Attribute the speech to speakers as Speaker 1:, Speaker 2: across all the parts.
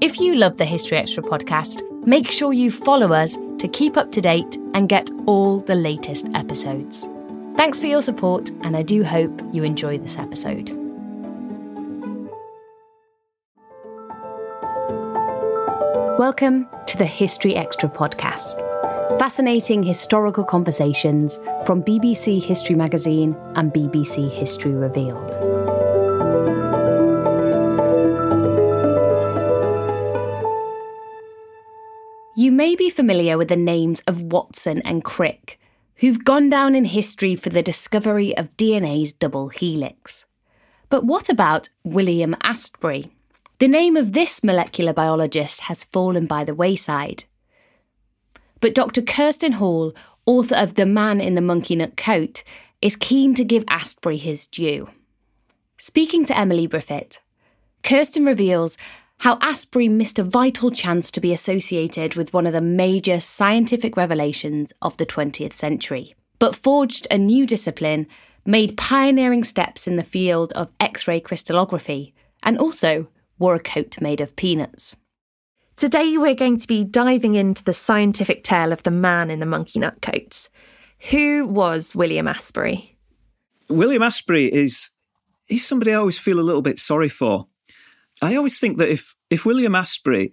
Speaker 1: If you love the History Extra podcast, make sure you follow us to keep up to date and get all the latest episodes. Thanks for your support, and I do hope you enjoy this episode. Welcome to the History Extra podcast. Fascinating historical conversations from BBC History Magazine and BBC History Revealed. You may be familiar with the names of Watson and Crick, who've gone down in history for the discovery of DNA's double helix. But what about William Astbury? The name of this molecular biologist has fallen by the wayside. But Dr. Kersten Hall, author of The Man in the Monkey Nut Coat, is keen to give Astbury his due. Speaking to Emily Briffett, Kersten reveals how Astbury missed a vital chance to be associated with one of the major scientific revelations of the 20th century, but forged a new discipline, made pioneering steps in the field of X ray crystallography, and also wore a coat made of peanuts.
Speaker 2: Today, we're going to be diving into the scientific tale of the man in the monkey nut coats. Who was William Astbury?
Speaker 3: William Astbury is he's somebody I always feel a little bit sorry for. I always think that if if William Astbury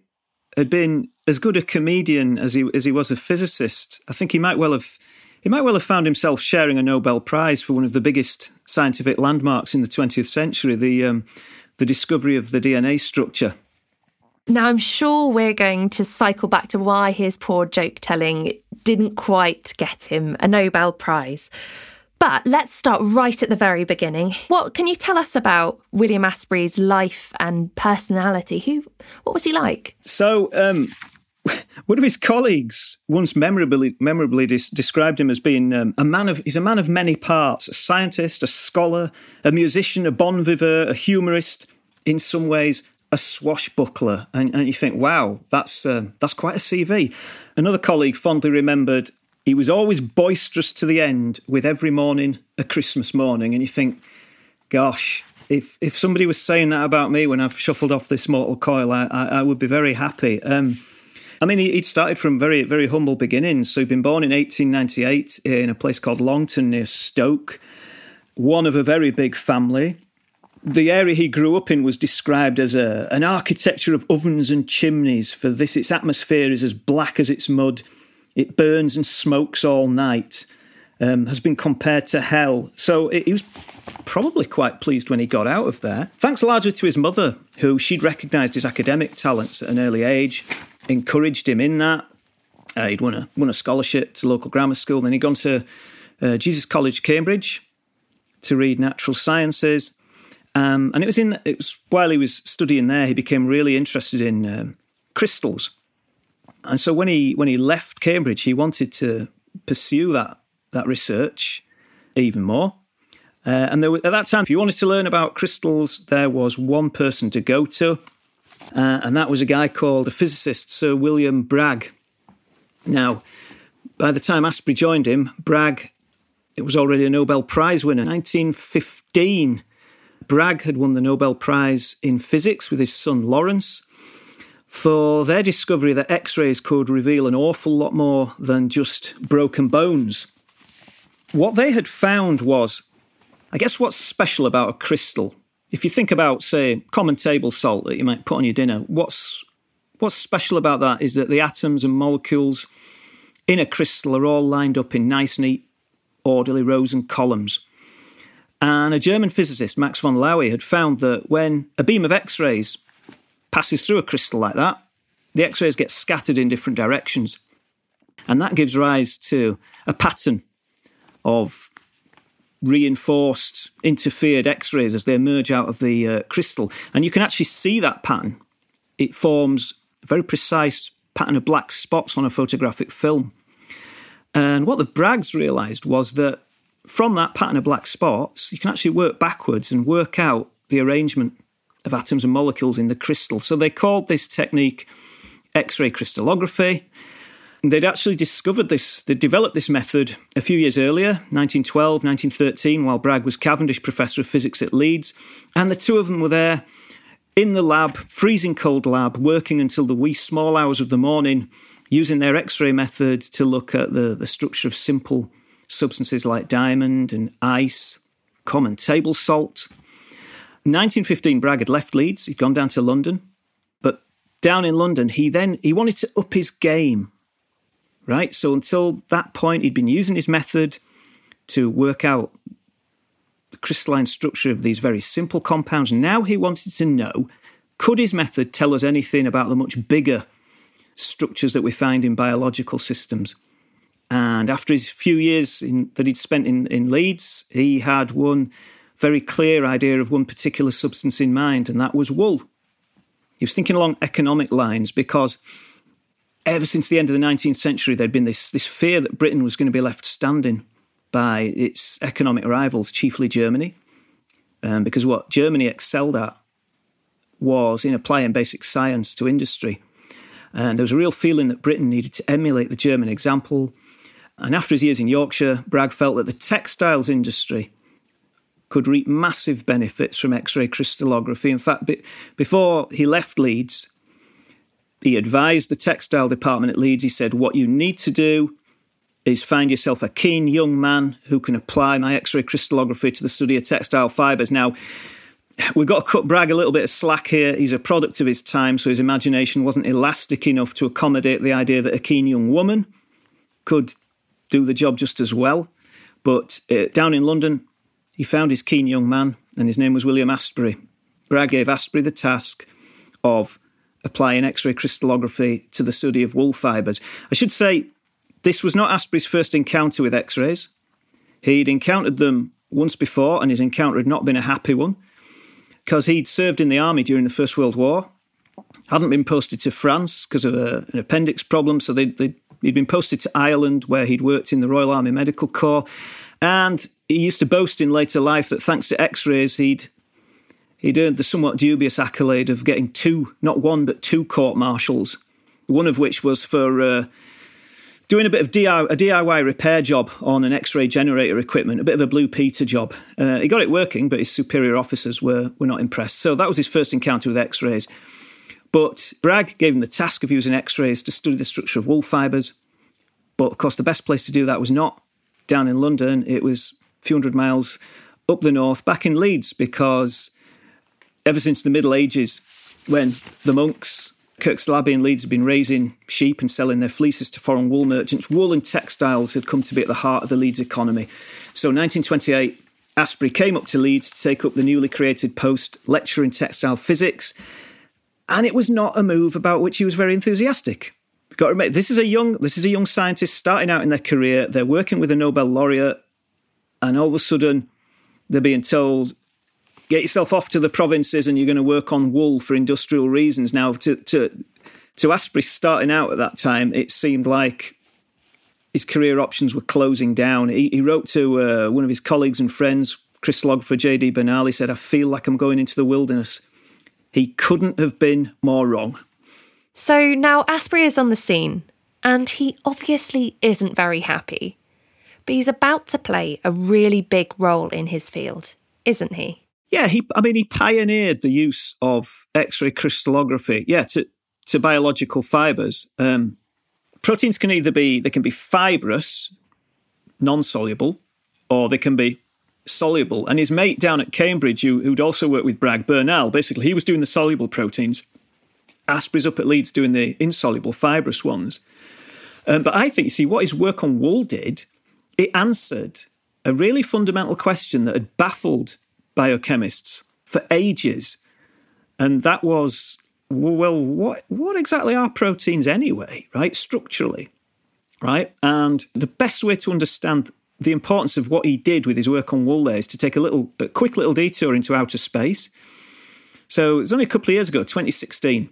Speaker 3: had been as good a comedian as he as he was a physicist, I think he might well have he might well have found himself sharing a Nobel Prize for one of the biggest scientific landmarks in the 20th century, the um, the discovery of the DNA structure.
Speaker 2: Now, I'm sure we're going to cycle back to why his poor joke telling didn't quite get him a Nobel Prize. But let's start right at the very beginning. What can you tell us about William Astbury's life and personality? Who, what was he like?
Speaker 3: So, um, one of his colleagues once memorably, memorably des- described him as being um, a man of he's a man of many parts, a scientist, a scholar, a musician, a bon vivant, a humorist, in some ways a swashbuckler. And, and you think, wow, that's uh, that's quite a CV. Another colleague fondly remembered he was always boisterous to the end, with every morning a Christmas morning. And you think, gosh, if if somebody was saying that about me when I've shuffled off this mortal coil, I, I, I would be very happy. Um, I mean, he'd started from very, very humble beginnings. So he'd been born in 1898 in a place called Longton near Stoke, one of a very big family. The area he grew up in was described as a, an architecture of ovens and chimneys. For this, its atmosphere is as black as its mud. It burns and smokes all night. Um, has been compared to hell. So he was probably quite pleased when he got out of there. Thanks largely to his mother, who she'd recognised his academic talents at an early age encouraged him in that. Uh, he'd won a won a scholarship to local grammar school. Then he'd gone to uh, Jesus College, Cambridge, to read natural sciences. Um, and it was in it was while he was studying there he became really interested in um, crystals. And so when he when he left Cambridge, he wanted to pursue that that research even more. Uh, and there, at that time, if you wanted to learn about crystals, there was one person to go to, uh, and that was a guy called a physicist, Sir William Bragg. Now, by the time Astbury joined him, Bragg it was already a Nobel Prize winner. 1915, Bragg had won the Nobel Prize in physics with his son Lawrence for their discovery that X rays could reveal an awful lot more than just broken bones. What they had found was, I guess, what's special about a crystal if you think about, say, common table salt that you might put on your dinner, what's what's special about that is that the atoms and molecules in a crystal are all lined up in nice, neat, orderly rows and columns. And a German physicist, Max von Laue, had found that when a beam of X rays passes through a crystal like that, the X rays get scattered in different directions. And that gives rise to a pattern of reinforced, interfered X rays as they emerge out of the uh, crystal. And you can actually see that pattern. It forms a very precise pattern of black spots on a photographic film. And what the Braggs realised was that from that pattern of black spots, you can actually work backwards and work out the arrangement of atoms and molecules in the crystal. So they called this technique X ray crystallography. They'd actually discovered this, they developed this method a few years earlier, 1912, 1913, while Bragg was Cavendish Professor of Physics at Leeds. And the two of them were there in the lab, freezing cold lab, working until the wee small hours of the morning, using their X ray method to look at the, the structure of simple substances like diamond and ice, common table salt. 1915, Bragg had left Leeds, he'd gone down to London, but down in London, he then he wanted to up his game, right? So until that point, he'd been using his method to work out the crystalline structure of these very simple compounds. Now he wanted to know could his method tell us anything about the much bigger structures that we find in biological systems? And after his few years in, that he'd spent in, in Leeds, he had one very clear idea of one particular substance in mind, and that was wool. He was thinking along economic lines because ever since the end of the 19th century, there'd been this, this fear that Britain was going to be left standing by its economic rivals, chiefly Germany. Um, because what Germany excelled at was in applying basic science to industry. And there was a real feeling that Britain needed to emulate the German example. And after his years in Yorkshire, Bragg felt that the textiles industry could reap massive benefits from X ray crystallography. In fact, before he left Leeds, he advised the textile department at Leeds. He said, What you need to do is find yourself a keen young man who can apply my X ray crystallography to the study of textile fibres. Now, we've got to cut Bragg a little bit of slack here. He's a product of his time, so his imagination wasn't elastic enough to accommodate the idea that a keen young woman could do the job just as well. But uh, down in London, he found his keen young man, and his name was William Astbury. Bragg gave Astbury the task of applying X ray crystallography to the study of wool fibres. I should say, this was not Astbury's first encounter with X rays. He'd encountered them once before, and his encounter had not been a happy one because he'd served in the army during the First World War, hadn't been posted to France because of a, an appendix problem, so they, he'd been posted to Ireland where he'd worked in the Royal Army Medical Corps, and he used to boast in later life that thanks to X-rays, he'd he'd earned the somewhat dubious accolade of getting two, not one, but two court martials. One of which was for uh, doing a bit of DIY, a DIY repair job on an X-ray generator equipment, a bit of a Blue Peter job. Uh, he got it working, but his superior officers were were not impressed. So that was his first encounter with X-rays. But Bragg gave him the task of using X-rays to study the structure of wool fibres. But of course, the best place to do that was not down in London. It was few hundred miles up the north, back in Leeds, because ever since the Middle Ages, when the monks Kirkstall and Leeds had been raising sheep and selling their fleeces to foreign wool merchants. Wool and textiles had come to be at the heart of the Leeds economy. So, 1928, Astbury came up to Leeds to take up the newly created post lecturer in textile physics, and it was not a move about which he was very enthusiastic. Got to admit, this is a young this is a young scientist starting out in their career. They're working with a Nobel laureate, and all of a sudden, they're being told get yourself off to the provinces and you're going to work on wool for industrial reasons. Now, to to to Astbury starting out at that time, it seemed like his career options were closing down. He, he wrote to uh, one of his colleagues and friends, crystallographer J.D. Bernal. He said, "I feel like I'm going into the wilderness." He couldn't have been more wrong.
Speaker 2: So now Astbury is on the scene, and he obviously isn't very happy. But he's about to play a really big role in his field, isn't he?
Speaker 3: Yeah, he. I mean, he pioneered the use of X-ray crystallography. Yeah, to to biological fibers. Um, proteins can either be they can be fibrous, non-soluble, or they can be soluble. And his mate down at Cambridge, who, who'd also worked with Bragg, Bernal, basically he was doing the soluble proteins. Astbury's up at Leeds doing the insoluble fibrous ones. Um, but I think, you see, what his work on wool did, it answered a really fundamental question that had baffled biochemists for ages. And that was, well, what, what exactly are proteins anyway, right? Structurally, right? And the best way to understand the importance of what he did with his work on wool is to take a little, a quick little detour into outer space. So it was only a couple of years ago, 2016.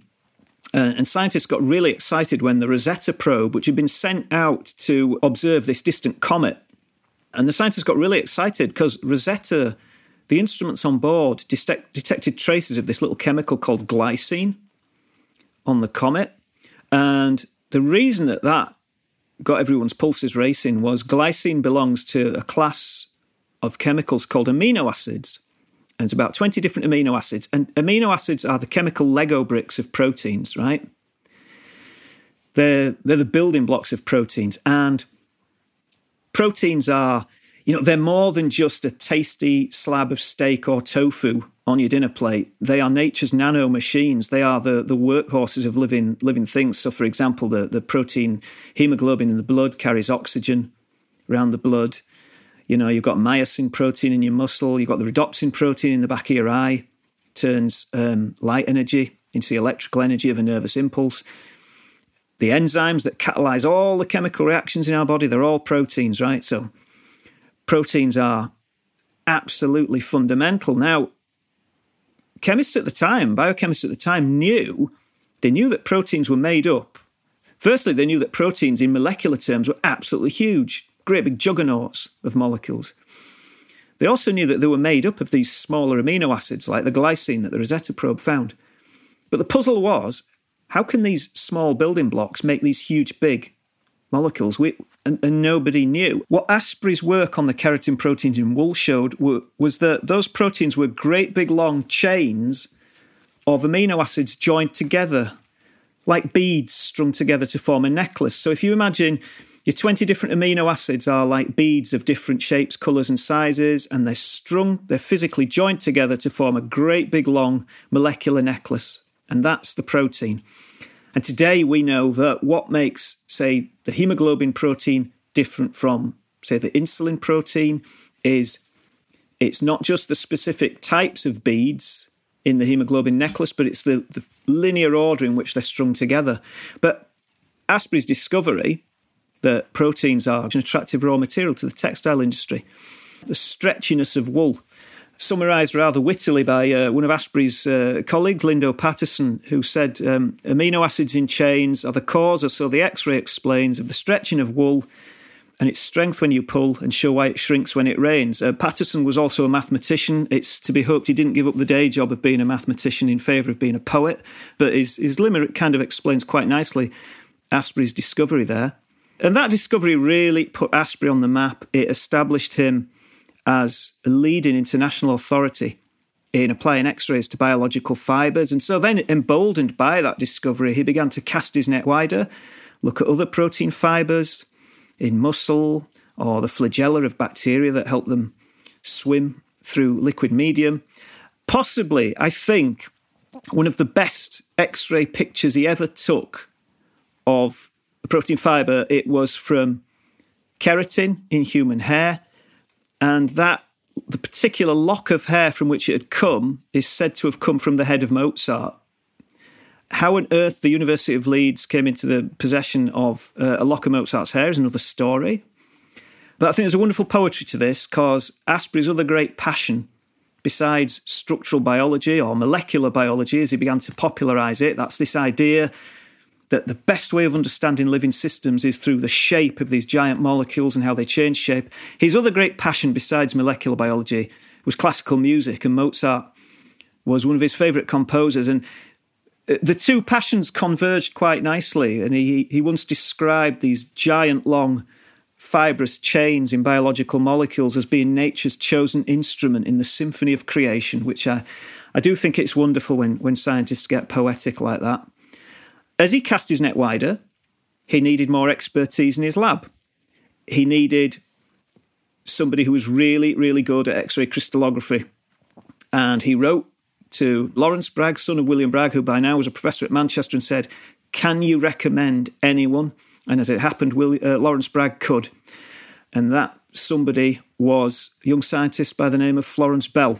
Speaker 3: Uh, and scientists got really excited when the Rosetta probe, which had been sent out to observe this distant comet, and the scientists got really excited because Rosetta the instruments on board detect, detected traces of this little chemical called glycine on the comet. And the reason that that got everyone's pulses racing was glycine belongs to a class of chemicals called amino acids. And it's about 20 different amino acids. And amino acids are the chemical Lego bricks of proteins, right? They're, they're the building blocks of proteins. And proteins are, you know, they're more than just a tasty slab of steak or tofu on your dinner plate. They are nature's nano machines. They are the, the workhorses of living living things. So, for example, the, the protein hemoglobin in the blood carries oxygen around the blood. You know, you've got myosin protein in your muscle, you've got the rhodopsin protein in the back of your eye, turns um, light energy into the electrical energy of a nervous impulse. The enzymes that catalyze all the chemical reactions in our body, they're all proteins, right? So proteins are absolutely fundamental. Now, chemists at the time, biochemists at the time knew, they knew that proteins were made up. Firstly, they knew that proteins in molecular terms were absolutely huge great big juggernauts of molecules. They also knew that they were made up of these smaller amino acids, like the glycine that the Rosetta probe found. But the puzzle was how can these small building blocks make these huge, big molecules? We, and, and, nobody knew. What Astbury's work on the keratin proteins in wool showed were, was that those proteins were great, big, long chains of amino acids joined together, like beads strung together to form a necklace. So if you imagine your 20 different amino acids are like beads of different shapes, colours, and sizes, and they're strung, they're physically joined together to form a great big long molecular necklace. And that's the protein. And today we know that what makes, say, the hemoglobin protein different from, say, the insulin protein is it's not just the specific types of beads in the hemoglobin necklace, but it's the, the linear order in which they're strung together. But Astbury's discovery that proteins are an attractive raw material to the textile industry. The stretchiness of wool, summarised rather wittily by uh, one of Astbury's uh, colleagues, Lindo Patterson, who said um, amino acids in chains are the cause, or so the X ray explains, of the stretching of wool and its strength when you pull and show why it shrinks when it rains. Uh, Patterson was also a mathematician. It's to be hoped he didn't give up the day job of being a mathematician in favour of being a poet, but his, his limerick kind of explains quite nicely Astbury's discovery there. And that discovery really put Astbury on the map. It established him as a leading international authority in applying x rays to biological fibres. And so then, emboldened by that discovery, he began to cast his net wider, look at other protein fibres in muscle or the flagella of bacteria that help them swim through liquid medium. Possibly, I think, one of the best x ray pictures he ever took of protein fiber, it was from keratin in human hair. And that the particular lock of hair from which it had come is said to have come from the head of Mozart. How on earth the University of Leeds came into the possession of uh, a lock of Mozart's hair is another story. But I think there's a wonderful poetry to this because Astbury's other great passion, besides structural biology or molecular biology, as he began to popularise it, that's this idea that the best way of understanding living systems is through the shape of these giant molecules and how they change shape. His other great passion, besides molecular biology, was classical music, and Mozart was one of his favourite composers. And uh, the two passions converged quite nicely. And he, he once described these giant, long, fibrous chains in biological molecules as being nature's chosen instrument in the symphony of creation, which I, I do think it's wonderful when, when scientists get poetic like that. As he cast his net wider, he needed more expertise in his lab. He needed somebody who was really, really good at X ray crystallography. And he wrote to Lawrence Bragg, son of William Bragg, who by now was a professor at Manchester, and said, Can you recommend anyone? And as it happened, uh, Lawrence Bragg could. And that somebody was a young scientist by the name of Florence Bell.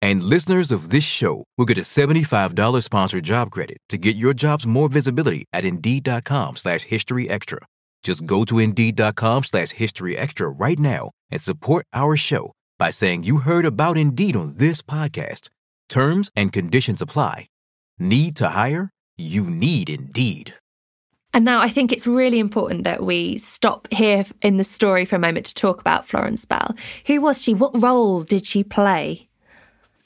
Speaker 4: And listeners of this show will get a $75 sponsored job credit to get your jobs more visibility at Indeed.com slash History Extra. Just go to Indeed.com slash History Extra right now and support our show by saying you heard about Indeed on this podcast. Terms and conditions apply. Need to hire? You need Indeed.
Speaker 2: And now I think it's really important that we stop here in the story for a moment to talk about Florence Bell. Who was she? What role did she play?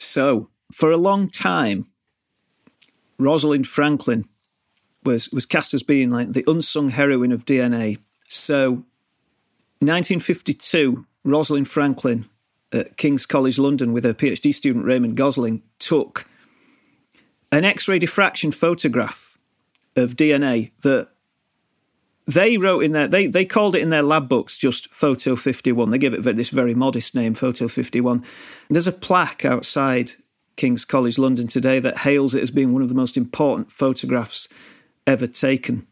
Speaker 3: So, for a long time, Rosalind Franklin was, was cast as being like the unsung heroine of DNA. So, 1952, Rosalind Franklin at King's College London with her PhD student Raymond Gosling took an X ray diffraction photograph of DNA that they wrote in their they they called it in their lab books just photo 51 they give it this very modest name photo 51 there's a plaque outside king's college london today that hails it as being one of the most important photographs ever taken.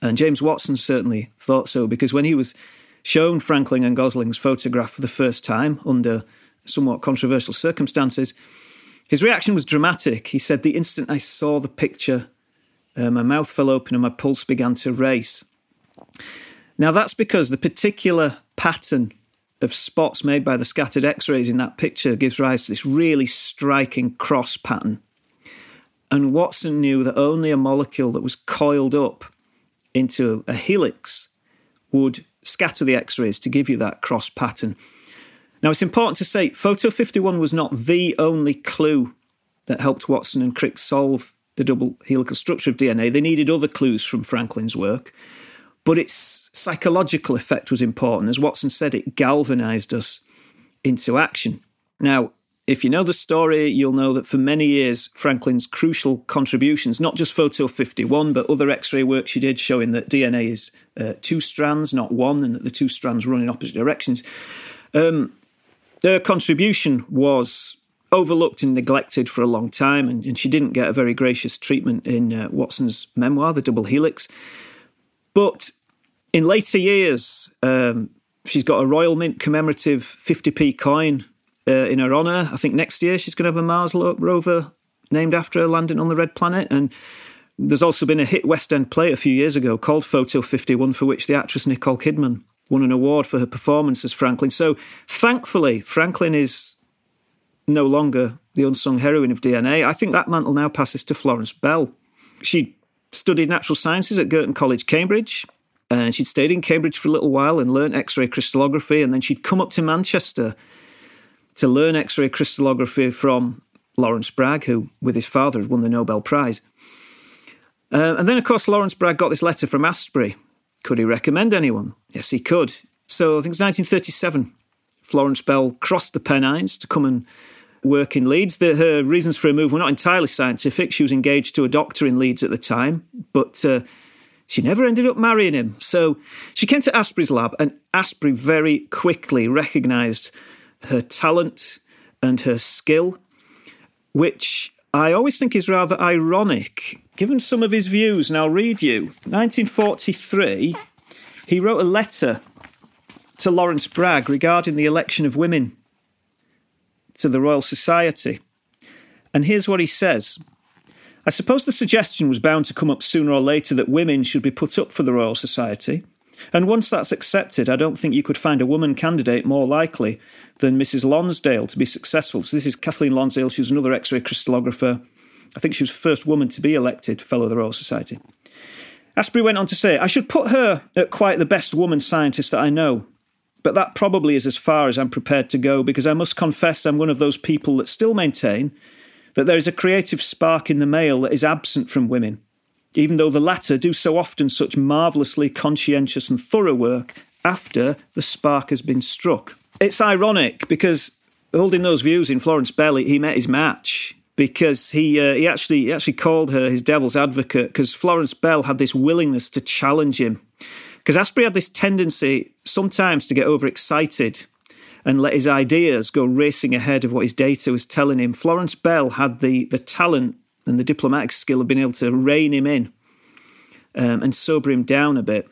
Speaker 3: And james watson certainly thought so because when he was shown franklin and gosling's photograph for the first time under somewhat controversial circumstances his reaction was dramatic. He said the instant i saw the picture uh, my mouth fell open and my pulse began to race now, that's because the particular pattern of spots made by the scattered X rays in that picture gives rise to this really striking cross pattern. And Watson knew that only a molecule that was coiled up into a helix would scatter the X rays to give you that cross pattern. Now, it's important to say Photo 51 was not the only clue that helped Watson and Crick solve the double helical structure of DNA. They needed other clues from Franklin's work. But its psychological effect was important. As Watson said, it galvanized us into action. Now, if you know the story, you'll know that for many years, Franklin's crucial contributions, not just Photo 51, but other X ray work she did showing that DNA is uh, two strands, not one, and that the two strands run in opposite directions. Um, her contribution was overlooked and neglected for a long time, and, and she didn't get a very gracious treatment in uh, Watson's memoir, The Double Helix. But in later years, um, she's got a Royal Mint commemorative 50p coin uh, in her honour. I think next year she's going to have a Mars rover named after her landing on the Red Planet. And there's also been a hit West End play a few years ago called Photo 51, for which the actress Nicole Kidman won an award for her performance as Franklin. So thankfully, Franklin is no longer the unsung heroine of DNA. I think that mantle now passes to Florence Bell. She studied natural sciences at Girton College, Cambridge. And she'd stayed in Cambridge for a little while and learned X ray crystallography. And then she'd come up to Manchester to learn X ray crystallography from Lawrence Bragg, who, with his father, had won the Nobel Prize. Uh, and then, of course, Lawrence Bragg got this letter from Astbury. Could he recommend anyone? Yes, he could. So I think it's 1937. Florence Bell crossed the Pennines to come and work in Leeds. The, her reasons for her move were not entirely scientific. She was engaged to a doctor in Leeds at the time, but uh, she never ended up marrying him. So she came to Astbury's lab, and Astbury very quickly recognised her talent and her skill, which I always think is rather ironic, given some of his views. And I'll read you. 1943, he wrote a letter to Lawrence Bragg regarding the election of women to the Royal Society. And here's what he says I suppose the suggestion was bound to come up sooner or later that women should be put up for the Royal Society. And once that's accepted, I don't think you could find a woman candidate more likely than Mrs. Lonsdale to be successful. So, this is Kathleen Lonsdale. She was another X ray crystallographer. I think she was the first woman to be elected Fellow of the Royal Society. Astbury went on to say, I should put her at quite the best woman scientist that I know. But that probably is as far as I'm prepared to go because I must confess I'm one of those people that still maintain that there is a creative spark in the male that is absent from women. even though the latter do so often such marvellously conscientious and thorough work after the spark has been struck. It's ironic because holding those views in Florence Bell, he met his match because he uh, he actually he actually called her his devil's advocate because Florence Bell had this willingness to challenge him because Astbury had this tendency sometimes to get overexcited and let his ideas go racing ahead of what his data was telling him. Florence Bell had the the talent and the diplomatic skill of being able to rein him in um, and sober him down a bit.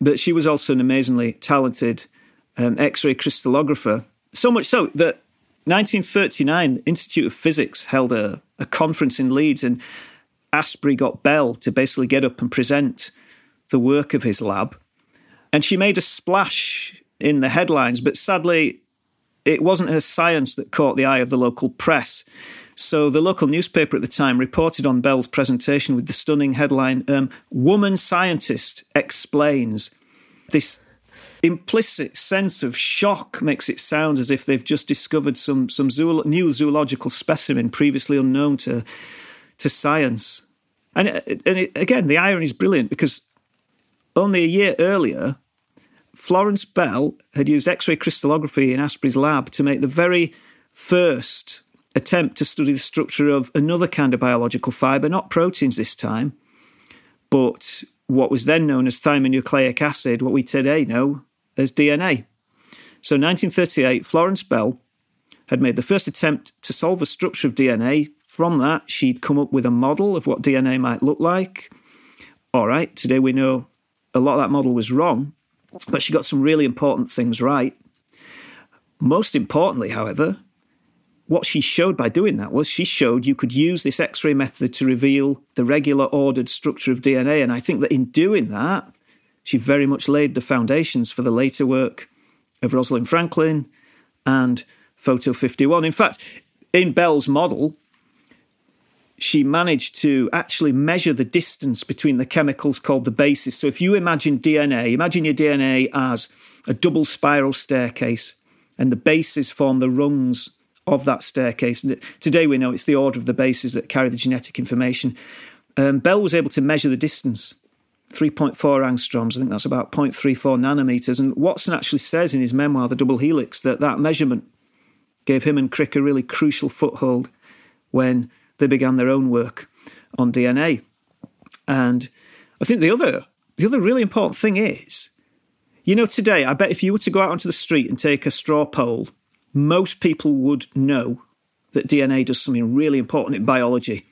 Speaker 3: But she was also an amazingly talented um, X-ray crystallographer, so much so that 1939 Institute of Physics held a, a conference in Leeds, and Astbury got Bell to basically get up and present the work of his lab. And she made a splash in the headlines, but sadly, it wasn't her science that caught the eye of the local press. So the local newspaper at the time reported on Bell's presentation with the stunning headline um, Woman Scientist Explains. This implicit sense of shock makes it sound as if they've just discovered some, some zoolo- new zoological specimen previously unknown to, to science. And, and it, again, the irony is brilliant because only a year earlier, Florence Bell had used X ray crystallography in Astbury's lab to make the very first attempt to study the structure of another kind of biological fibre, not proteins this time, but what was then known as thymonucleic acid, what we today know as DNA. So, 1938, Florence Bell had made the first attempt to solve the structure of DNA. From that, she'd come up with a model of what DNA might look like. All right, today we know a lot of that model was wrong, but she got some really important things right. Most importantly, however, what she showed by doing that was she showed you could use this X ray method to reveal the regular ordered structure of DNA. And I think that in doing that, she very much laid the foundations for the later work of Rosalind Franklin and Photo 51. In fact, in Bell's model, she managed to actually measure the distance between the chemicals called the bases. So if you imagine DNA, imagine your DNA as a double spiral staircase, and the bases form the rungs of that staircase. And today we know it's the order of the bases that carry the genetic information. Um, Bell was able to measure the distance 3.4 angstroms. I think that's about 0.34 nanometers. And Watson actually says in his memoir, The Double Helix, that that measurement gave him and Crick a really crucial foothold when they began their own work on DNA. And I think the other the other really important thing is, you know, today I bet if you were to go out onto the street and take a straw poll most people would know that DNA does something really important in biology.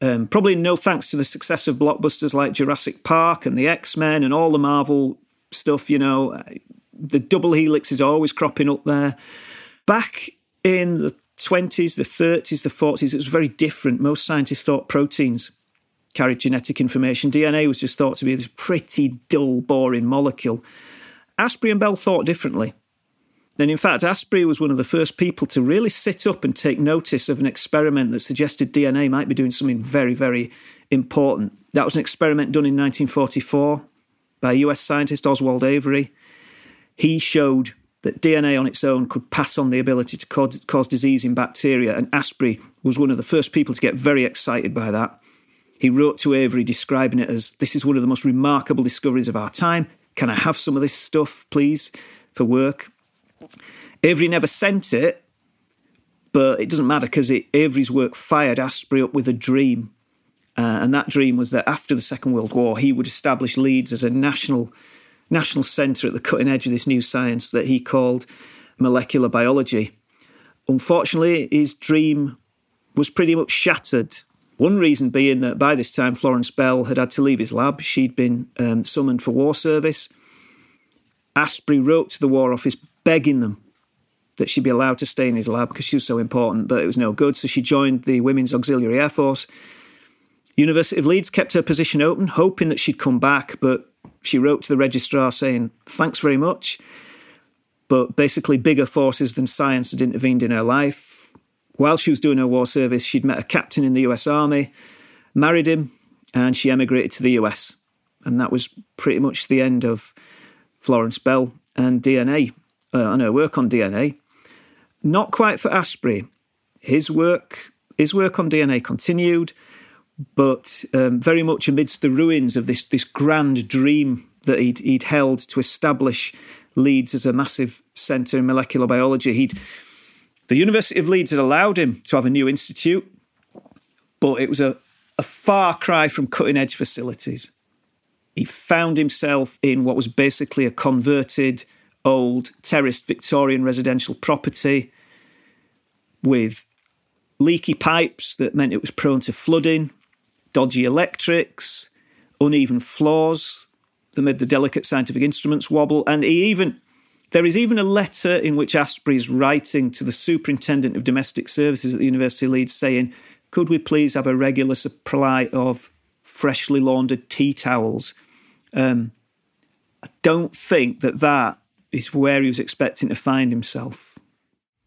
Speaker 3: Um, probably no thanks to the success of blockbusters like Jurassic Park and the X Men and all the Marvel stuff, you know, the double helix is always cropping up there. Back in the 20s, the 30s, the 40s, it was very different. Most scientists thought proteins carried genetic information. DNA was just thought to be this pretty dull, boring molecule. Astbury and Bell thought differently. And in fact, Astbury was one of the first people to really sit up and take notice of an experiment that suggested DNA might be doing something very, very important. That was an experiment done in 1944 by US scientist Oswald Avery. He showed that DNA on its own could pass on the ability to cause, cause disease in bacteria, and Astbury was one of the first people to get very excited by that. He wrote to Avery describing it as this is one of the most remarkable discoveries of our time. Can I have some of this stuff, please, for work? Avery never sent it, but it doesn't matter because Avery's work fired Astbury up with a dream. Uh, and that dream was that after the Second World War, he would establish Leeds as a national national centre at the cutting edge of this new science that he called molecular biology. Unfortunately, his dream was pretty much shattered. One reason being that by this time Florence Bell had had to leave his lab. She'd been um, summoned for war service. Astbury wrote to the War Office begging them that she'd be allowed to stay in his lab because she was so important, but it was no good. So she joined the Women's Auxiliary Air Force. University of Leeds kept her position open, hoping that she'd come back, but she wrote to the registrar saying, Thanks very much. But basically, bigger forces than science had intervened in her life. While she was doing her war service, she'd met a captain in the US Army, married him, and she emigrated to the US. And that was pretty much the end of Florence Bell and DNA uh, on her work on DNA. Not quite for Astbury. His work, his work on DNA continued, but um, very much amidst the ruins of this, this grand dream that he'd, he'd held to establish Leeds as a massive centre in molecular biology. He'd, the University of Leeds had allowed him to have a new institute, but it was a, a far cry from cutting edge facilities. He found himself in what was basically a converted old terraced Victorian residential property with leaky pipes that meant it was prone to flooding, dodgy electrics, uneven floors that made the delicate scientific instruments wobble, and he even there is even a letter in which Astbury is writing to the superintendent of domestic services at the University of Leeds saying, Could we please have a regular supply of freshly laundered tea towels? Um, I don't think that that is where he was expecting to find himself.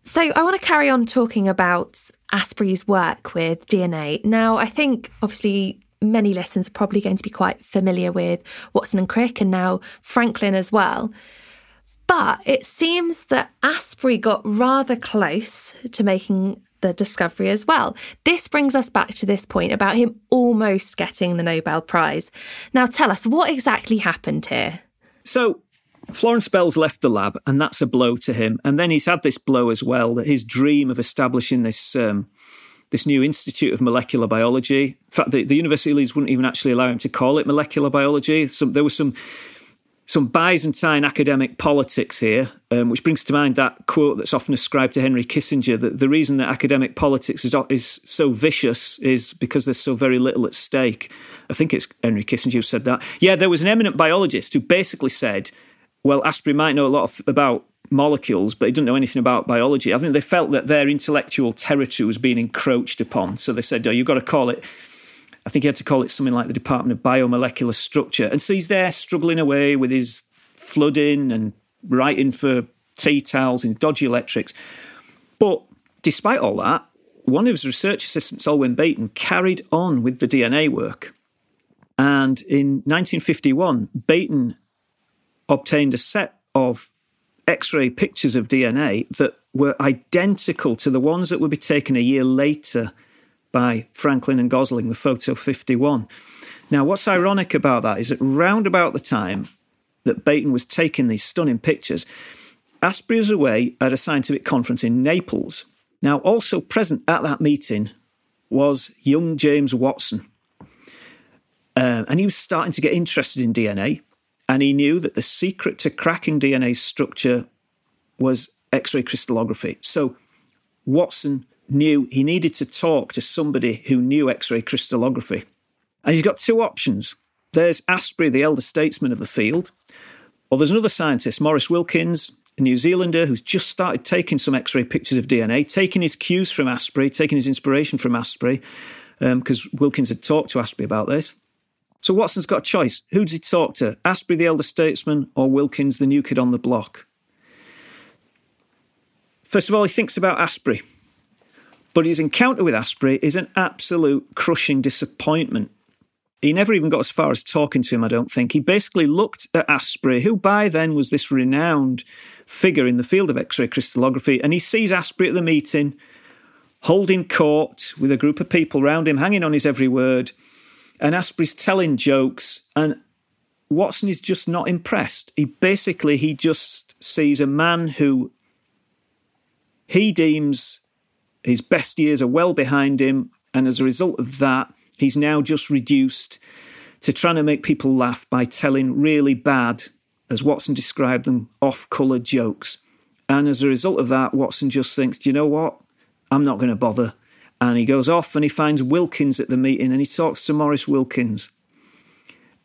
Speaker 2: So I want to carry on talking about Astbury's work with DNA. Now, I think obviously many listeners are probably going to be quite familiar with Watson and Crick and now Franklin as well. But it seems that Astbury got rather close to making the discovery as well. This brings us back to this point about him almost getting the Nobel Prize. Now, tell us what exactly happened here.
Speaker 3: So, Florence Bells left the lab, and that's a blow to him. And then he's had this blow as well that his dream of establishing this um, this new institute of molecular biology. In fact, the, the University of Leeds wouldn't even actually allow him to call it molecular biology. Some, there was some some Byzantine academic politics here, um, which brings to mind that quote that's often ascribed to Henry Kissinger that the reason that academic politics is, is so vicious is because there's so very little at stake. I think it's Henry Kissinger who said that. Yeah, there was an eminent biologist who basically said, well, Astbury might know a lot of, about molecules, but he didn't know anything about biology. I think they felt that their intellectual territory was being encroached upon. So they said, oh, you've got to call it I think he had to call it something like the Department of Biomolecular Structure. And so he's there struggling away with his flooding and writing for tea towels and dodgy electrics. But despite all that, one of his research assistants, Elwyn Beighton, carried on with the DNA work. And in 1951, Beighton obtained a set of X ray pictures of DNA that were identical to the ones that would be taken a year later by Franklin and Gosling, the photo 51. Now, what's ironic about that is that round about the time that Beighton was taking these stunning pictures, Astbury was away at a scientific conference in Naples. Now, also present at that meeting was young James Watson. Uh, and he was starting to get interested in DNA, and he knew that the secret to cracking DNA's structure was X ray crystallography. So, Watson knew he needed to talk to somebody who knew X ray crystallography. And he's got two options. There's Astbury, the elder statesman of the field, or there's another scientist, Maurice Wilkins, a New Zealander who's just started taking some X ray pictures of DNA, taking his cues from Astbury, taking his inspiration from Astbury, because um, Wilkins had talked to Astbury about this. So Watson's got a choice. Who does he talk to? Astbury, the elder statesman, or Wilkins, the new kid on the block? First of all, he thinks about Astbury. But his encounter with Astbury is an absolute crushing disappointment. He never even got as far as talking to him, I don't think. He basically looked at Astbury, who by then was this renowned figure in the field of X ray crystallography, and he sees Astbury at the meeting, holding court with a group of people round him, hanging on his every word. And Astbury's telling jokes, and Watson is just not impressed. He basically he just sees a man who he deems his best years are well behind him. And as a result of that, he's now just reduced to trying to make people laugh by telling really bad, as Watson described them, off colour jokes. And as a result of that, Watson just thinks, do you know what? I'm not going to bother. And he goes off and he finds Wilkins at the meeting and he talks to Maurice Wilkins.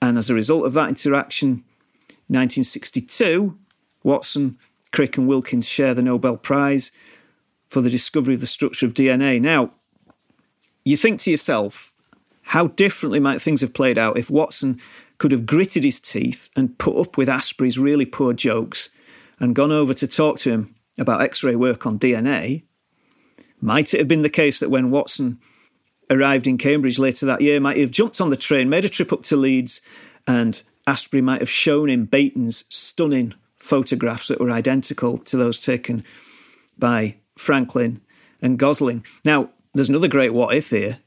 Speaker 3: And as a result of that interaction, 1962, Watson, Crick, and Wilkins share the Nobel Prize for the discovery of the structure of DNA. Now, you think to yourself, how differently might things have played out if Watson could have gritted his teeth and put up with Astbury's really poor jokes and gone over to talk to him about X ray work on DNA? Might it have been the case that when Watson arrived in Cambridge later that year, might have jumped on the train, made a trip up to Leeds, and Astbury might have shown him Beighton's stunning photographs that were identical to those taken by Franklin and Gosling. Now, there's another great what if here,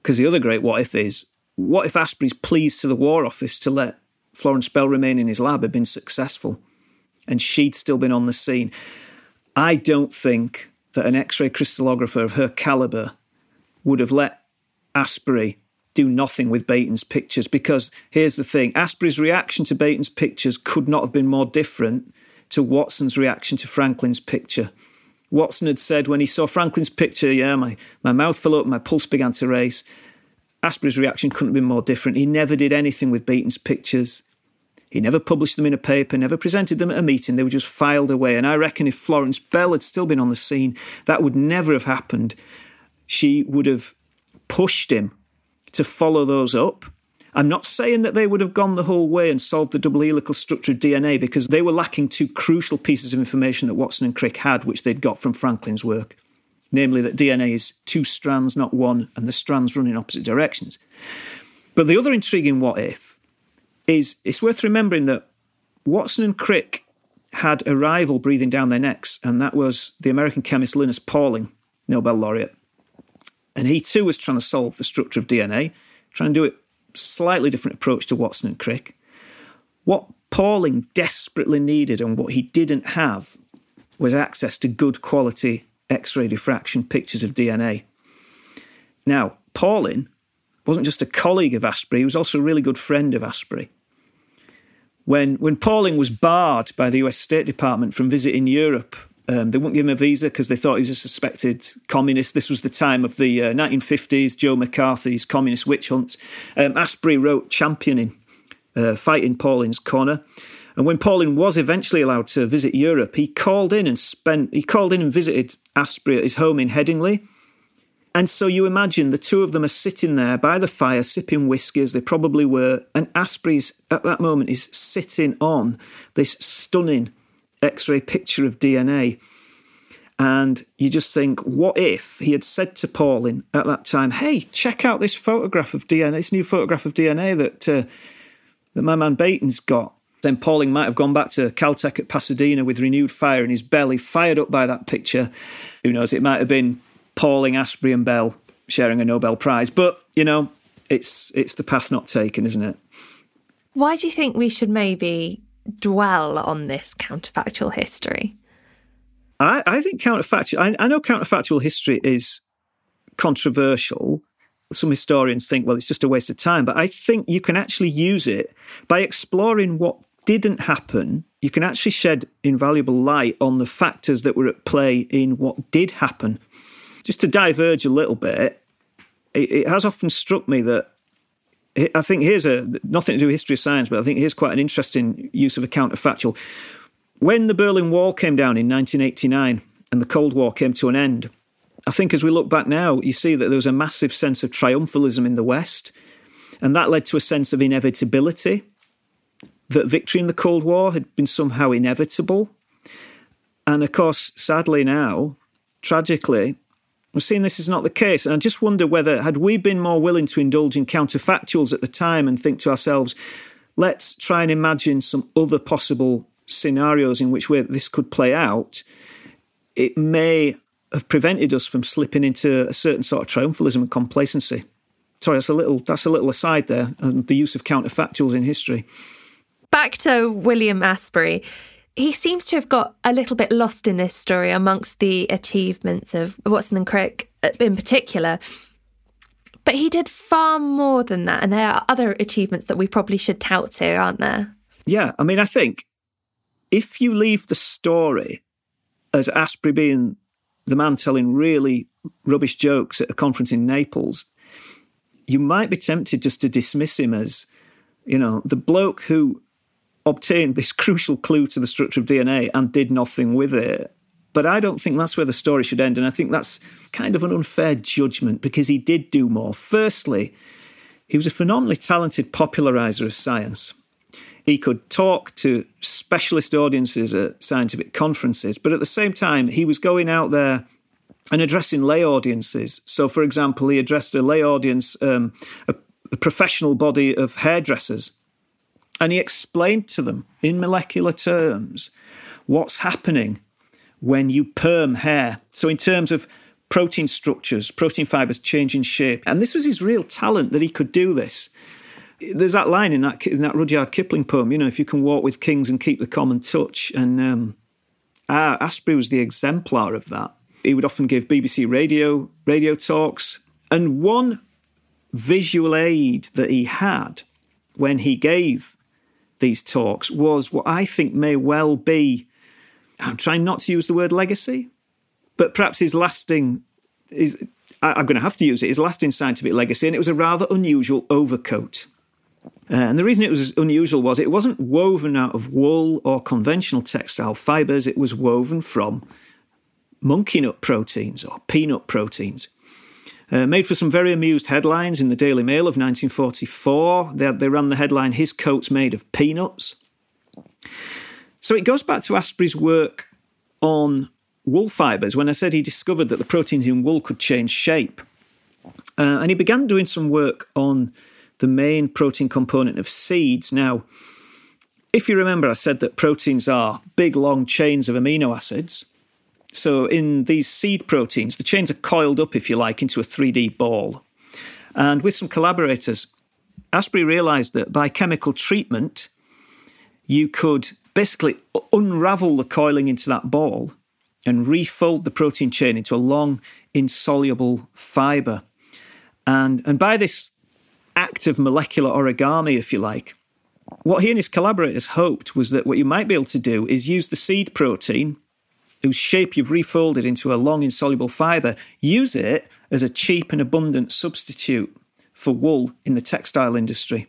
Speaker 3: Because the other great what if is what if Astbury's pleas to the War Office to let Florence Bell remain in his lab had been successful and she'd still been on the scene? I don't think that an X ray crystallographer of her caliber would have let Astbury do nothing with Beighton's pictures because here's the thing Astbury's reaction to Beighton's pictures could not have been more different to Watson's reaction to Franklin's picture. Watson had said when he saw Franklin's picture, yeah, my, my mouth fell open, my pulse began to race. Astbury's reaction couldn't have been more different. He never did anything with Beighton's pictures. He never published them in a paper, never presented them at a meeting. They were just filed away. And I reckon if Florence Bell had still been on the scene, that would never have happened. She would have pushed him to follow those up. I'm not saying that they would have gone the whole way and solved the double helical structure of DNA because they were lacking two crucial pieces of information that Watson and Crick had, which they'd got from Franklin's work namely that DNA is two strands, not one, and the strands run in opposite directions. But the other intriguing what if is it's worth remembering that Watson and Crick had a rival breathing down their necks, and that was the American chemist Linus Pauling, Nobel laureate. And he too was trying to solve the structure of DNA, trying to do it slightly different approach to Watson and Crick. What Pauling desperately needed and what he didn't have was access to good quality X ray diffraction pictures of DNA. Now, Pauling wasn't just a colleague of Astbury, he was also a really good friend of Astbury. When, when Pauling was barred by the US State Department from visiting Europe, um, they wouldn't give him a visa because they thought he was a suspected communist. This was the time of the uh, 1950s, Joe McCarthy's communist witch hunts. Um, Astbury wrote championing, uh, fighting Pauling's corner. And when Pauling was eventually allowed to visit Europe, he called in and spent he called in and visited Astbury at his home in Headingley. And so you imagine the two of them are sitting there by the fire, sipping whiskey as they probably were, and Astbury's at that moment is sitting on this stunning X-ray picture of DNA. And you just think, what if he had said to Pauling at that time, "Hey, check out this photograph of DNA, this new photograph of DNA that uh, that my man Beighton's got." then Pauling might have gone back to Caltech at Pasadena with renewed fire in his belly, fired up by that picture. Who knows? It might have been Pauling, Astbury, and Bell sharing a Nobel Prize. But, you know, it's it's the path not taken, isn't it?
Speaker 2: Why do you think we should maybe dwell on this counterfactual history?
Speaker 3: I, I think counterfactual. I, I know counterfactual history is controversial. Some historians think, well, it's just a waste of time. But I think you can actually use it by exploring what didn't happen, you can actually shed invaluable light on the factors that were at play in what did happen. Just to diverge a little bit, it, it has often struck me that I think here's a nothing to do with history of science, but I think here's quite an interesting use of a counterfactual. When the Berlin Wall came down in 1989 and the Cold War came to an end, I think as we look back now, you see that there was a massive sense of triumphalism in the West, and that led to a sense of inevitability that victory in the Cold War had been somehow inevitable. And of course, sadly now, tragically, we're seeing this is not the case. And I just wonder whether, had we been more willing to indulge in counterfactuals at the time and think to ourselves, let's try and imagine some other possible scenarios in which this could play out, it may have prevented us from slipping into a certain sort of triumphalism and complacency. Sorry, that's a little that's a little aside there, um, the use of counterfactuals in history
Speaker 2: back to William Astbury. He seems to have got a little bit lost in this story amongst the achievements of Watson and Crick uh, in particular. But he did far more than that. And there are other achievements that we probably should tout here, aren't there?
Speaker 3: Yeah. I mean, I think if you leave the story as Astbury being the man telling really rubbish jokes at a conference in Naples, you might be tempted just to dismiss him as, you know, the bloke who obtained this crucial clue to the structure of DNA and did nothing with it. But I don't think that's where the story should end. And I think that's kind of an unfair judgment because he did do more. Firstly, he was a phenomenally talented popularizer of science. He could talk to specialist audiences at scientific conferences, but at the same time, he was going out there and addressing lay audiences. So, for example, he addressed a lay audience, um, a, a professional body of hairdressers and he explained to them in molecular terms what's happening when you perm hair. So, in terms of protein structures, protein fibers changing shape. And this was his real talent that he could do this. There's that line in that in that Rudyard Kipling poem, you know, if you can walk with kings and keep the common touch. And um, ah, Astbury was the exemplar of that. He would often give BBC radio radio talks, and one visual aid that he had when he gave these talks was what I think may well be. I'm trying not to use the word legacy, but perhaps his lasting is. I'm going to have to use it. His lasting scientific legacy, and it was a rather unusual overcoat. Uh, and the reason it was unusual was it wasn't woven out of wool or conventional textile fibers. It was woven from monkey nut proteins or peanut proteins. Uh, made for some very amused headlines in the Daily Mail of 1944. They, they ran the headline, His Coat's Made of Peanuts. So it goes back to Astbury's work on wool fibres when I said he discovered that the proteins in wool could change shape. Uh, and he began doing some work on the main protein component of seeds. Now, if you remember, I said that proteins are big, long chains of amino acids. So in these seed proteins, the chains are coiled up, if you like, into a 3D ball. And with some collaborators, Astbury realized that by chemical treatment, you could basically unravel the coiling into that ball and refold the protein chain into a long, insoluble fiber. And, and by this act of molecular origami, if you like, what he and his collaborators hoped was that what you might be able to do is use the seed protein whose shape you've refolded into a long insoluble fibre, use it as a cheap and abundant substitute for wool in the textile industry.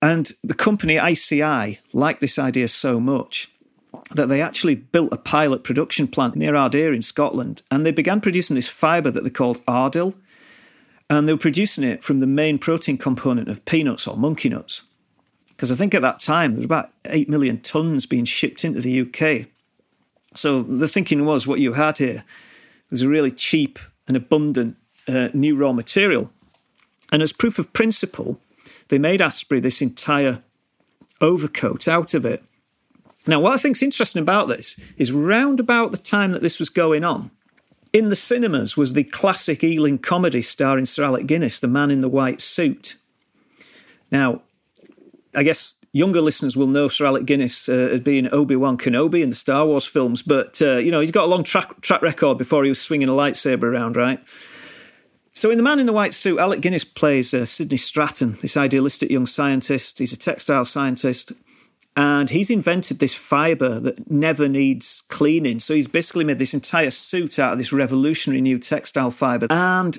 Speaker 3: And the company ICI liked this idea so much that they actually built a pilot production plant near Ardeer in Scotland and they began producing this fibre that they called Ardil. And they were producing it from the main protein component of peanuts or monkey nuts. Because I think at that time there were about 8 million tonnes being shipped into the UK. So the thinking was what you had here was a really cheap and abundant uh, new raw material. And as proof of principle, they made Astbury this entire overcoat out of it. Now, what I think is interesting about this is round about the time that this was going on, in the cinemas was the classic Ealing comedy starring Sir Alec Guinness, The Man in the White Suit. Now, I guess younger listeners will know Sir Alec Guinness uh, as being Obi Wan Kenobi in the Star Wars films, but uh, you know he's got a long track track record before he was swinging a lightsaber around, right? So in The Man in the White Suit, Alec Guinness plays uh, Sidney Stratton, this idealistic young scientist. He's a textile scientist, and he's invented this fibre that never needs cleaning. So he's basically made this entire suit out of this revolutionary new textile fibre, and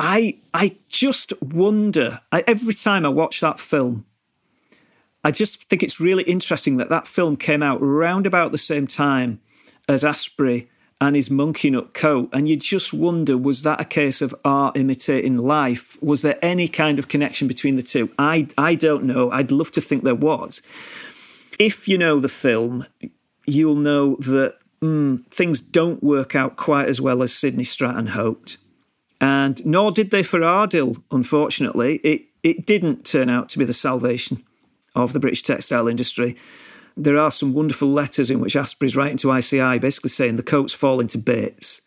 Speaker 3: I I just wonder I, every time I watch that film I just think it's really interesting that that film came out round about the same time as Astbury and his monkey nut coat. And you just wonder was that a case of art imitating life? Was there any kind of connection between the two? I, I don't know. I'd love to think there was. If you know the film, you'll know that mm, things don't work out quite as well as Sidney Stratton hoped. And nor did they for Ardil, unfortunately. It, it didn't turn out to be the salvation of the British textile industry. There are some wonderful letters in which Astbury's writing to ICI, basically saying the coats fall into bits.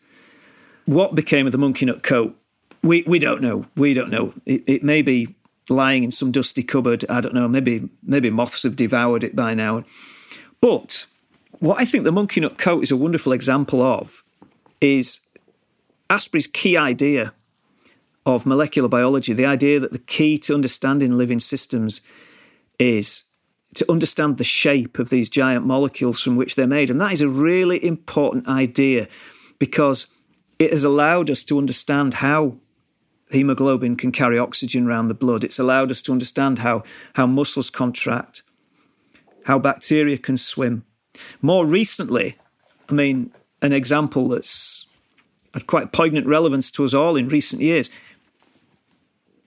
Speaker 3: What became of the monkey nut coat? We we don't know. We don't know. It, it may be lying in some dusty cupboard. I don't know. Maybe maybe moths have devoured it by now. But what I think the monkey nut coat is a wonderful example of is Astbury's key idea of molecular biology, the idea that the key to understanding living systems is to understand the shape of these giant molecules from which they're made. And that is a really important idea because it has allowed us to understand how hemoglobin can carry oxygen around the blood. It's allowed us to understand how, how muscles contract, how bacteria can swim. More recently, I mean, an example that's had quite poignant relevance to us all in recent years,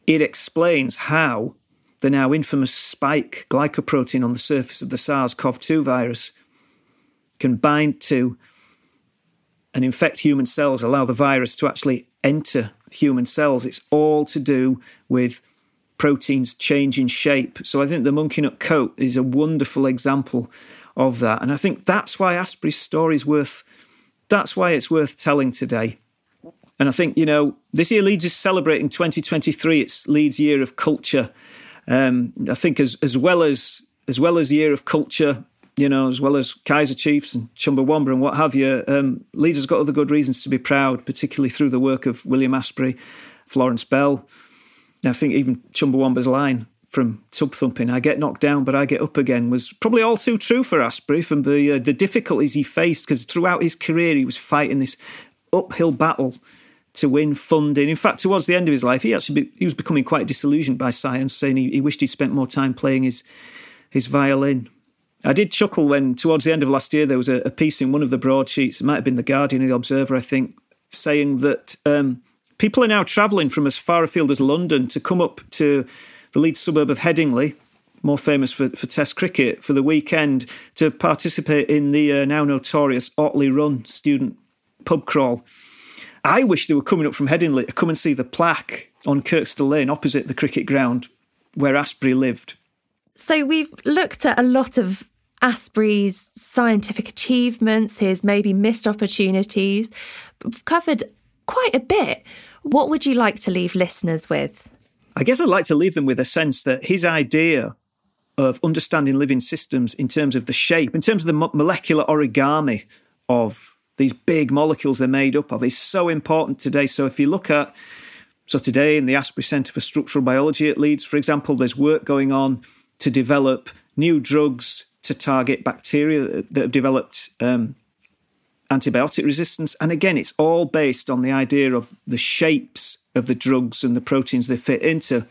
Speaker 3: it explains how the now infamous spike glycoprotein on the surface of the SARS CoV 2 virus can bind to and infect human cells, allow the virus to actually enter human cells. It's all to do with proteins changing shape. So I think the monkey nut coat is a wonderful example of that. And I think that's why Astbury's story is worth That's why it's worth telling today. And I think, you know, this year Leeds is celebrating 2023, it's Leeds Year of Culture. Um, I think as, as well as as well as Year of Culture, you know, as well as Kaiser Chiefs and Chumbawamba and what have you, um, Leeds has got other good reasons to be proud, particularly through the work of William Astbury, Florence Bell. I think even Chumbawamba's line from tub thumping, I get knocked down, but I get up again, was probably all too true for Astbury from the uh, the difficulties he faced because throughout his career he was fighting this uphill battle to win funding. In fact, towards the end of his life, he actually be, he was becoming quite disillusioned by science, saying he, he wished he'd spent more time playing his his violin. I did chuckle when towards the end of last year there was a, a piece in one of the broadsheets. It might have been the Guardian or the Observer, I think, saying that um, people are now travelling from as far afield as London to come up to the Leeds suburb of Headingley, more famous for, for Test cricket, for the weekend to participate in the uh, now notorious Otley Run student pub crawl. I wish they were coming up from Headingley to come and see the plaque on Kirkstall Lane opposite the cricket ground where Astbury lived.
Speaker 2: So we've looked at a lot of Astbury's scientific achievements, his maybe missed opportunities, we've covered quite a bit. What would you like to leave listeners with?
Speaker 3: I guess I'd like to leave them with a sense that his idea of understanding living systems in terms of the shape, in terms of the molecular origami of these big molecules they're made up of, is so important today. So if you look at so today in the Astbury Centre for Structural Biology at Leeds, for example, there's work going on to develop new drugs to target bacteria that have developed um, antibiotic resistance. And again, it's all based on the idea of the shapes of the drugs and the proteins they fit into.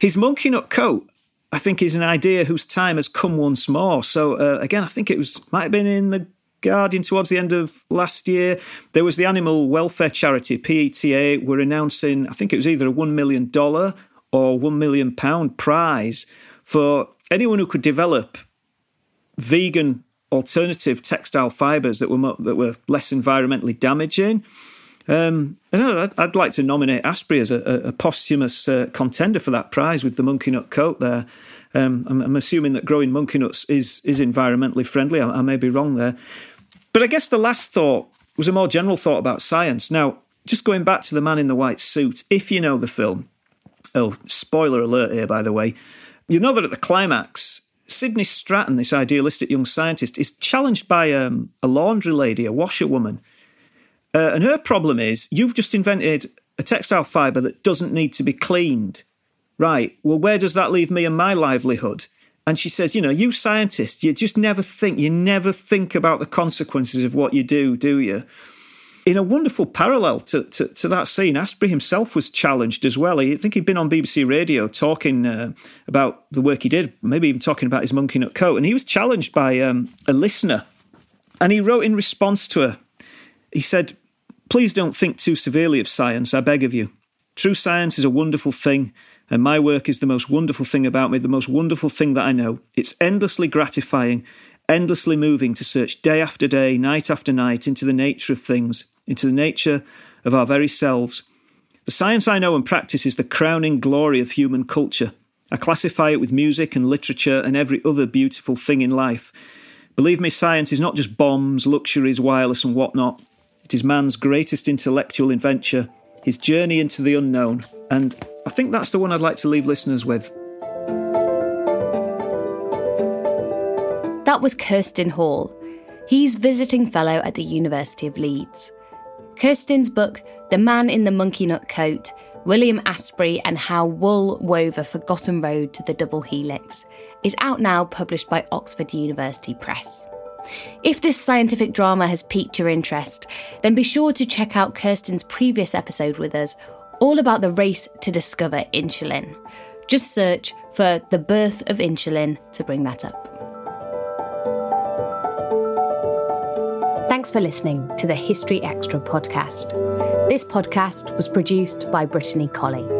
Speaker 3: His monkey nut coat, I think, is an idea whose time has come once more. So uh, again, I think it was might have been in the Guardian towards the end of last year. There was the animal welfare charity PETA were announcing, I think it was either a one million dollar or one million pound prize for anyone who could develop vegan alternative textile fibres that were that were less environmentally damaging. Um, I'd, I'd, like to nominate Astbury as a, a posthumous uh, contender for that prize with the monkey nut coat there. Um, I'm, I'm, assuming that growing monkey nuts is is environmentally friendly. I, I may be wrong there, but I guess the last thought was a more general thought about science. Now, just going back to the man in the white suit, if you know the film, oh, spoiler alert here, by the way, you know that at the climax, Sidney Stratton, this idealistic young scientist, is challenged by um, a laundry lady, a washerwoman. Uh, and her problem is you've just invented a textile fibre that doesn't need to be cleaned. Right, well, where does that leave me and my livelihood? And she says, you know, you scientists, you just never think, you never think about the consequences of what you do, do you? in a wonderful parallel to, to, to, that scene, Astbury himself was challenged as well. I think he'd been on BBC Radio talking uh, about the work he did, maybe even talking about his monkey nut coat, and he was challenged by um, a listener. And he wrote in response to her, he said, Please don't think too severely of science, I beg of you. True science is a wonderful thing, and my work is the most wonderful thing about me, the most wonderful thing that I know. It's endlessly gratifying endlessly moving to search day after day, night after night into the nature of things, into the nature of our very selves. The science I know and practice is the crowning glory of human culture. I classify it with music and literature and every other beautiful thing in life. Believe me, science is not just bombs, luxuries, wireless, and whatnot. It is man's greatest intellectual adventure, his journey into the unknown. And I think that's the one I'd like to leave listeners with.
Speaker 1: That was Kersten Hall. He's visiting fellow at the University of Leeds. Kersten's book, The Man in the Monkey Nut Coat, William Astbury and How Wool Wove a Forgotten Road to the Double Helix, is out now, published by Oxford University Press. If this scientific drama has piqued your interest, then be sure to check out Kersten's previous episode with us, all about the race to discover insulin. Just search for The Birth of Insulin to bring that up. Thanks for listening to the History Extra podcast. This podcast was produced by Brittany Colley.